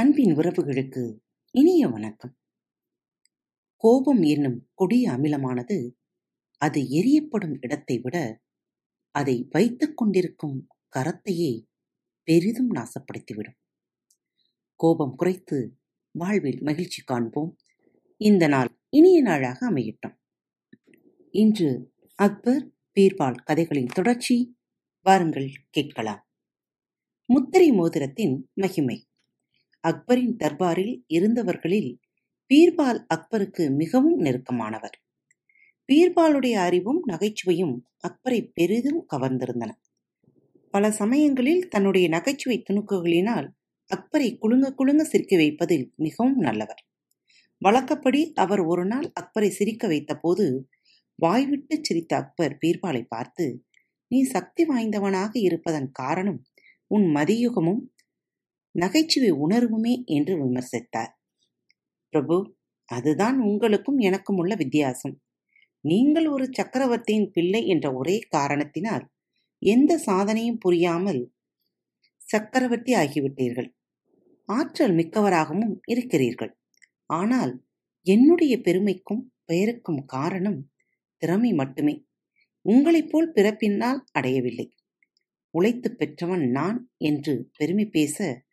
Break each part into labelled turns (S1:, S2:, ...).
S1: அன்பின் உறவுகளுக்கு இனிய வணக்கம். கோபம் என்னும் கொடிய அமிலமானது அது எரியப்படும் இடத்தை விட அதை வைத்துக் கொண்டிருக்கும் கரத்தையே பெரிதும் நாசப்படுத்திவிடும். கோபம் குறைத்து வாழ்வில் மகிழ்ச்சி காண்போம். இந்த நாள் இனிய நாளாக அமையட்டும். இன்று அக்பர் பீர்பால் கதைகளின் தொடர்ச்சி. வாருங்கள் கேட்கலாம். முத்திரை மோதிரத்தின் மகிமை. அக்பரின் தர்பாரில் இருந்தவர்களில் பீர்பால் அக்பருக்கு மிகவும் நெருக்கமானவர். பீர்பாலுடைய அறிவும் நகைச்சுவையும் அக்பரை பெரிதும் கவர்ந்திருந்தன. பல சமயங்களில் தன்னுடைய நகைச்சுவை துணுக்குகளினால் அக்பரை குலுங்க குலுங்க சிரிக்க வைப்பதில் மிகவும் நல்லவர். வழக்கப்படி அவர் ஒரு நாள் அக்பரை சிரிக்க வைத்தபோது வாய்விட்டு சிரித்த அக்பர் பீர்பாலை பார்த்து நீ சக்தி வாய்ந்தவனாக இருப்பதன் காரணம் உன் மதியுகமும் நகைச்சுவை உணர்வுமே என்று விமர்சித்தார். பிரபு அதுதான் உங்களுக்கும் எனக்கும் உள்ள வித்தியாசம். நீங்கள் ஒரு சக்கரவர்த்தியின் பிள்ளை என்ற ஒரே காரணத்தினால் எந்த சாதனையும் புரியாமல் சக்கரவர்த்தி ஆகிவிட்டீர்கள். ஆற்றல் மிக்கவராகவும் இருக்கிறீர்கள். ஆனால் என்னுடைய பெருமைக்கும் பெயருக்கும் காரணம் திறமை மட்டுமே. உங்களைப் போல் பிறப்பினால் அடையவில்லை. உழைத்து பெற்றவன் நான் என்று பெருமை பேச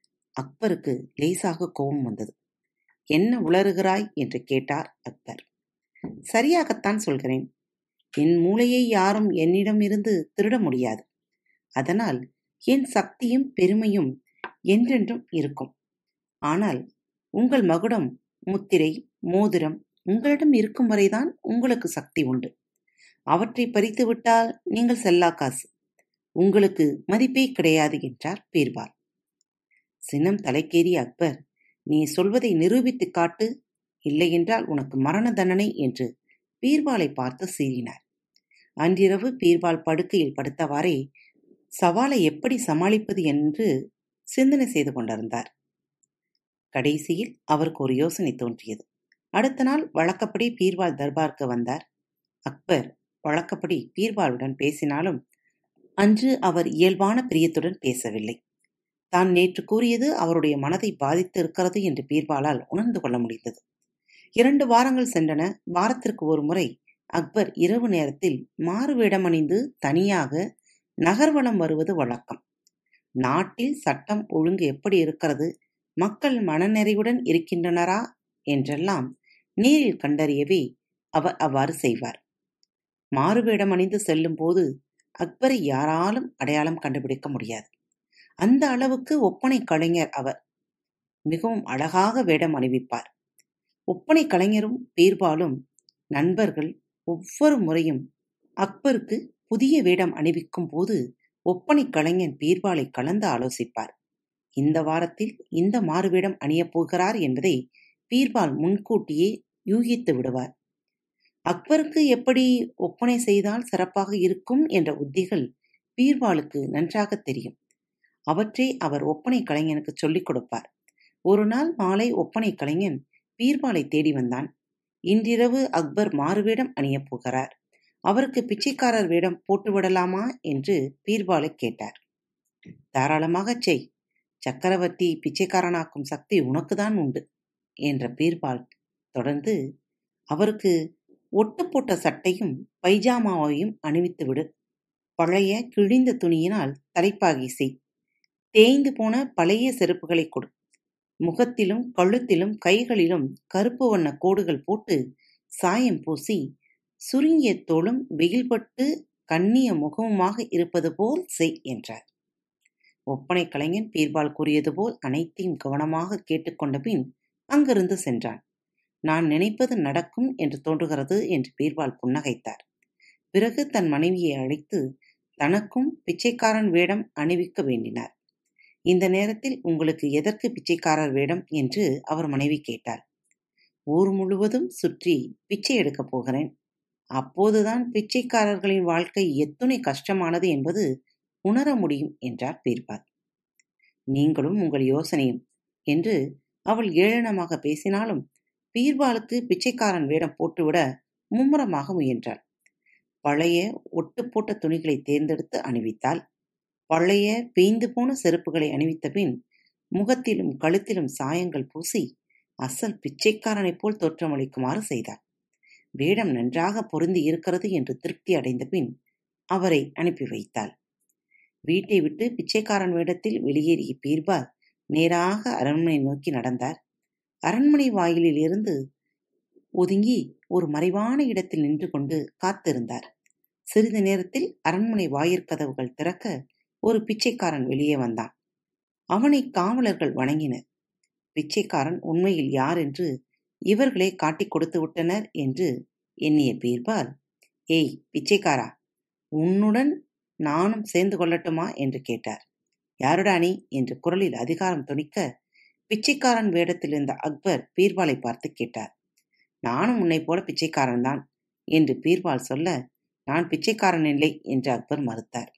S1: அக்பருக்கு லேசாக கோபம் வந்தது. என்ன உளறுகிறாய்? என்று கேட்டார் அக்பர். சரியாகத்தான் சொல்கிறேன். என் மூளையை யாரும் என்னிடம் இருந்து திருட முடியாது. அதனால் என் சக்தியும் பெருமையும் என்றென்றும் இருக்கும். ஆனால் உங்கள் மகுடம் முத்திரை மோதிரம் உங்களிடம் இருக்கும் வரைதான் உங்களுக்கு சக்தி உண்டு. அவற்றை பறித்துவிட்டால் நீங்கள் செல்லா காசு. உங்களுக்கு மதிப்பே கிடையாது என்றார் பீர்பால். சினம் தலைக்கேறிய அக்பர் நீ சொல்வதை நிரூபித்துக் காட்டு. இல்லையென்றால் உனக்கு மரண தண்டனை என்று பீர்பாலை பார்த்து சீறினார். அன்றிரவு பீர்பால் படுக்கையில் படுத்தவாறே சவாலை எப்படி சமாளிப்பது என்று சிந்தனை செய்து கொண்டிருந்தார். கடைசியில் அவருக்கு ஒரு யோசனை தோன்றியது. அடுத்த நாள் வழக்கப்படி பீர்பால் தர்பாருக்கு வந்தார். அக்பர் வழக்கப்படி பீர்பாலுடன் பேசினாலும் அன்று அவர் இயல்பான பிரியத்துடன் பேசவில்லை. தான் நேற்று கூறியது அவருடைய மனதை பாதித்து இருக்கிறது என்று பீர்பாலால் உணர்ந்து கொள்ள முடிந்தது. இரண்டு வாரங்கள் சென்றன. வாரத்திற்கு ஒரு முறை அக்பர் இரவு நேரத்தில் மாறு வேடமணிந்து தனியாக நகர்வலம் வருவது வழக்கம். நாட்டில் சட்டம் ஒழுங்கு எப்படி இருக்கிறது? மக்கள் மனநிறைவுடன் இருக்கின்றனரா? என்றெல்லாம் நேரில் கண்டறியவே அவர் அவ்வாறு செய்வார். மாறுவேடம் அணிந்து செல்லும் போது அக்பரை யாராலும் அடையாளம் கண்டுபிடிக்க முடியாது. அந்த அளவுக்கு ஒப்பனை கலைஞர் அவர். மிகவும் அழகாக வேடம் அணிவிப்பார். ஒப்பனை கலைஞரும் பீர்பாலும் நண்பர்கள் ஒவ்வொரு முறையும் அக்பருக்கு புதிய வேடம் அணிவிக்கும் போது ஒப்பனை கலைஞன் பீர்பாலை கலந்து ஆலோசிப்பார். இந்த வாரத்தில் இந்த மாறுவேடம் அணியப் போகிறார் என்பதை பீர்பால் முன்கூட்டியே யூகித்து விடுவார். அக்பருக்கு எப்படி ஒப்பனை செய்தால் சிறப்பாக இருக்கும் என்ற உத்திகள் பீர்பாலுக்கு நன்றாக தெரியும். அவற்றை அவர் ஒப்பனை கலைஞனுக்கு சொல்லிக் கொடுப்பார். ஒரு நாள் மாலை ஒப்பனை கலைஞன் பீர்பாலை தேடி வந்தான். இன்றிரவு அக்பர் மாறுவேடம் அணியப் போகிறார். அவருக்கு பிச்சைக்காரர் வேடம் போட்டுவிடலாமா என்று பீர்பாலை கேட்டார். தாராளமாகச் செய். சக்கரவர்த்தி பிச்சைக்காரனாக்கும் சக்தி உனக்குதான் உண்டு என்ற பீர்பால் தொடர்ந்து அவருக்கு ஒட்டு போட்ட சட்டையும் பைஜாமாவையும் அணிவித்துவிடு. பழைய கிழிந்த துணியினால் தலைப்பாகி செய். தேய்ந்து போன பழைய செருப்புகளை கொடு. முகத்திலும் கழுத்திலும் கைகளிலும் கருப்பு வண்ண கோடுகள் போட்டு சாயம் பூசி சுருங்கிய தோளும் வெயில்பட்டு கண்ணிய முகமுமாக இருப்பது போல் செய் என்றார். ஒப்பனை கலைஞன் பீர்பால் கூறியது போல் அனைத்தையும் கவனமாக கேட்டுக்கொண்ட பின் அங்கிருந்து சென்றான். நான் நினைப்பது நடக்கும் என்று தோன்றுகிறது என்று பீர்பால் புன்னகைத்தார். பிறகு தன் மனைவியை அழைத்து தனக்கும் பிச்சைக்காரன் வேடம் அணிவிக்க வேண்டினார். இந்த நேரத்தில் உங்களுக்கு எதற்கு பிச்சைக்காரர் வேடம்? என்று அவர் மனைவி கேட்டார் ஊர் முழுவதும் சுற்றி பிச்சை எடுக்கப் போகிறேன். அப்போதுதான் பிச்சைக்காரர்களின் வாழ்க்கை எத்துணை கஷ்டமானது என்பது உணர முடியும் என்றார் பீர்பால். நீங்களும் உங்கள் யோசனையும் என்று அவள் ஏளனமாக பேசினாலும் பீர்பாலுக்கு பிச்சைக்காரன் வேடம் போட்டுவிட மும்முரமாக முயன்றாள். பழைய ஒட்டு போட்ட துணிகளை தேர்ந்தெடுத்து அணிவித்தாள். பழைய பேய்ந்து போன செருப்புகளை அணிவித்த பின் முகத்திலும் கழுத்திலும் சாயங்கள் பூசி அசல் பிச்சைக்காரனைப் போல் தோற்றமளிக்குமாறு செய்தார். வேடம் நன்றாக பொருந்தி இருக்கிறது என்று திருப்தி அடைந்த பின் அவரை அனுப்பி வைத்தாள். வீட்டை விட்டு பிச்சைக்காரன் வேடத்தில் வெளியேறிய பீர்பால் நேராக அரண்மனை நோக்கி நடந்தார். அரண்மனை வாயிலில் இருந்து ஒதுங்கி ஒரு மறைவான இடத்தில் நின்று கொண்டு காத்திருந்தார். சிறிது நேரத்தில் அரண்மனை வாயிற்கதவுகள் திறக்க ஒரு பிச்சைக்காரன் வெளியே வந்தான். அவனை காவலர்கள் வணங்கினர். பிச்சைக்காரன் உண்மையில் யார் என்று இவர்களே காட்டிக் கொடுத்து விட்டனர் என்று எண்ணிய பீர்பால் ஏய் பிச்சைக்காரா உன்னுடன் நானும் சேர்ந்து கொள்ளட்டுமா? என்று கேட்டார். யாருடா நீ? என்று குரலில் அதிகாரம் துணிக்க பிச்சைக்காரன் வேடத்தில் இருந்த அக்பர் பீர்பாலை பார்த்து கேட்டார். நானும் உன்னை போல பிச்சைக்காரன் தான் என்று பீர்பால் சொல்ல நான் பிச்சைக்காரன் இல்லை என்று அக்பர் மறுத்தார்.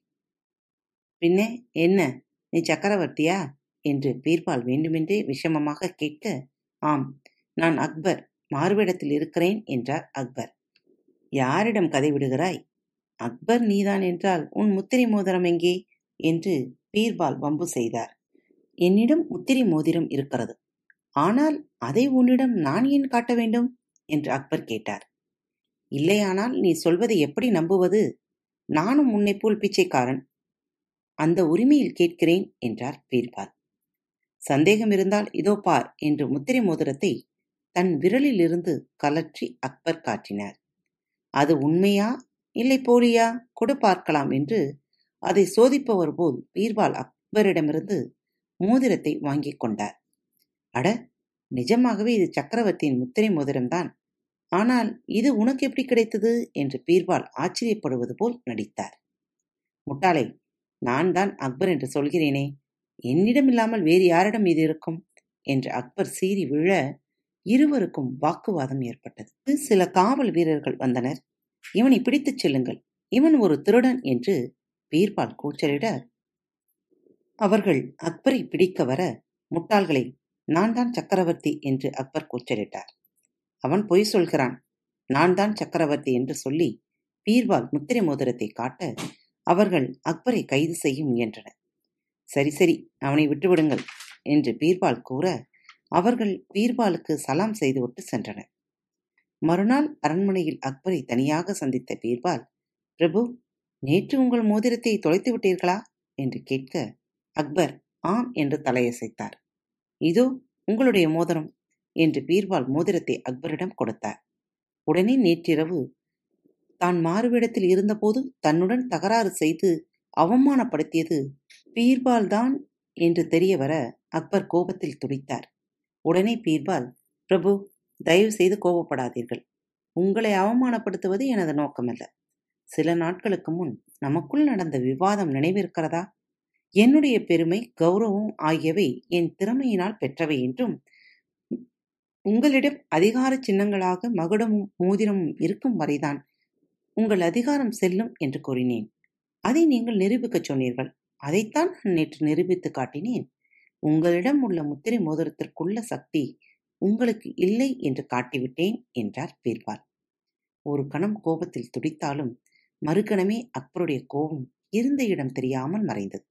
S1: பின்னே என்ன நீ சக்கரவர்த்தியா? என்று பீர்பால் வேண்டுமென்றே விஷமமாக கேட்க ஆம் நான் அக்பர் மாறுவேடத்தில் இருக்கிறேன் என்றார் அக்பர். யாரிடம் கதை விடுகிறாய்? அக்பர் நீதான் என்றால் உன் முத்திரை மோதிரம் எங்கே? என்று பீர்பால் வம்பு செய்தார். என்னிடம் முத்திரை மோதிரம் இருக்கிறது. ஆனால் அதை உன்னிடம் நான் ஏன் காட்ட வேண்டும்? என்று அக்பர் கேட்டார். இல்லையானால் நீ சொல்வதை எப்படி நம்புவது? நானும் உன்னை போல் பிச்சைக்காரன். அந்த உரிமையில் கேட்கிறேன் என்றார் பீர்பால். சந்தேகம் இருந்தால் இதோ பார் என்று முத்திரை மோதிரத்தை தன் விரலிலிருந்து கலற்றி அக்பர் காட்டினார். அது உண்மையா இல்லை போலியா? கொடு பார்க்கலாம் என்று அதை சோதிப்பவர் போல் பீர்பால் அக்பரிடமிருந்து மோதிரத்தை வாங்கிக் கொண்டார். அட நிஜமாகவே இது சக்கரவர்த்தியின் முத்திரை மோதிரம்தான். ஆனால் இது உனக்கு எப்படி கிடைத்தது? என்று பீர்பால் ஆச்சரியப்படுவது போல் நடித்தார். முட்டாளை நான் தான் அக்பர் என்று சொல்கிறேனே. என்னிடம் இல்லாமல் வேறு யாரிடம் இது இருக்கும்? என்று அக்பர் சீறி விழ இருவருக்கும் வாக்குவாதம் ஏற்பட்டது. சில காவல் வீரர்கள் வந்தனர். இவனை பிடித்துச் செல்லுங்கள். இவன் ஒரு திருடன் என்று பீர்பால் கூச்சலிட அவர்கள் அக்பரை பிடிக்க வர முட்டாள்களை நான் தான் சக்கரவர்த்தி என்று அக்பர் கூச்சலிட்டார். அவன் பொய் சொல்கிறான். நான் தான் சக்கரவர்த்தி என்று சொல்லி பீர்பால் முத்திரை மோதிரத்தை காட்ட அவர்கள் அக்பரை கைது செய்ய முயன்றனர். சரி சரி அவனை விட்டுவிடுங்கள் என்று பீர்பால் கூற அவர்கள் பீர்பாலுக்கு சலாம் செய்துவிட்டு சென்றனர். மறுநாள் அரண்மனையில் அக்பரை தனியாக சந்தித்த பீர்பால் பிரபு நேற்று உங்கள் மோதிரத்தை தொலைத்து விட்டீர்களா? என்று கேட்க அக்பர் ஆம் என்று தலையசைத்தார். இதோ உங்களுடைய மோதிரம் என்று பீர்பால் மோதிரத்தை அக்பரிடம் கொடுத்தார். உடனே நேற்றிரவு தான் மாறுவிடத்தில் இருந்தபோது தன்னுடன் தகராறு செய்து அவமானப்படுத்தியது. பீர்பால் தான் என்று தெரிய வர அக்பர் கோபத்தில் துடித்தார். உடனே பீர்பால் பிரபு தயவு செய்து கோபப்படாதீர்கள். உங்களை அவமானப்படுத்துவது எனது நோக்கமல்ல. சில நாட்களுக்கு முன் நமக்குள் நடந்த விவாதம் நினைவிருக்கிறதா? என்னுடைய பெருமை கௌரவம் ஆகியவை என் திறமையினால் பெற்றவை என்றும் உங்களிடம் அதிகார சின்னங்களாக மகுடமும் மோதிரமும் இருக்கும் வரைதான் உங்கள் அதிகாரம் செல்லும் என்று கூறினேன். அதை நீங்கள் நிரூபிக்கச் சொன்னீர்கள். அதைத்தான் நான் நேற்று நிரூபித்து காட்டினேன். உங்களிடம் உள்ள முத்திரை மோதிரத்திற்குள்ள சக்தி உங்களுக்கு இல்லை என்று காட்டிவிட்டேன் என்றார் பீர்பால். ஒரு கணம் கோபத்தில் துடித்தாலும் மறுகணமே அக்பருடைய கோபம் இருந்த இடம் தெரியாமல் மறைந்தது.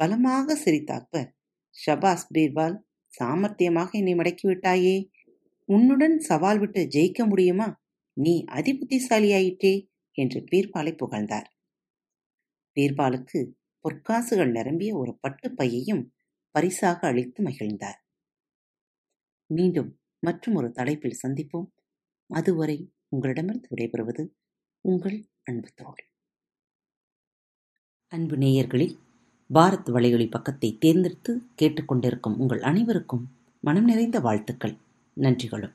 S1: பலமாக சிரித்த அக்பர் ஷபாஸ் பீர்பால் சாமர்த்தியமாக என்னை மடக்கிவிட்டாயே உன்னுடன் சவால் விட்டு ஜெயிக்க முடியுமா? நீ அதிபுத்திசாலியாயிற்றே என்று பீர்பாலை புகழ்ந்தார். பீர்பாலுக்கு பொற்காசுகள் நிரம்பிய ஒரு பட்டு பையையும் பரிசாக அளித்து மகிழ்ந்தார். மீண்டும் மற்றும் ஒரு தலைப்பில் சந்திப்போம். அதுவரை உங்களிடமிருந்து விடைபெறுவது உங்கள் அன்பு தோழி. அன்பு நேயர்களில் பாரத் வலையொலி பக்கத்தை தேர்ந்தெடுத்து கேட்டுக்கொண்டிருக்கும் உங்கள் அனைவருக்கும் மனம் நிறைந்த வாழ்த்துக்கள். நன்றிகளும்.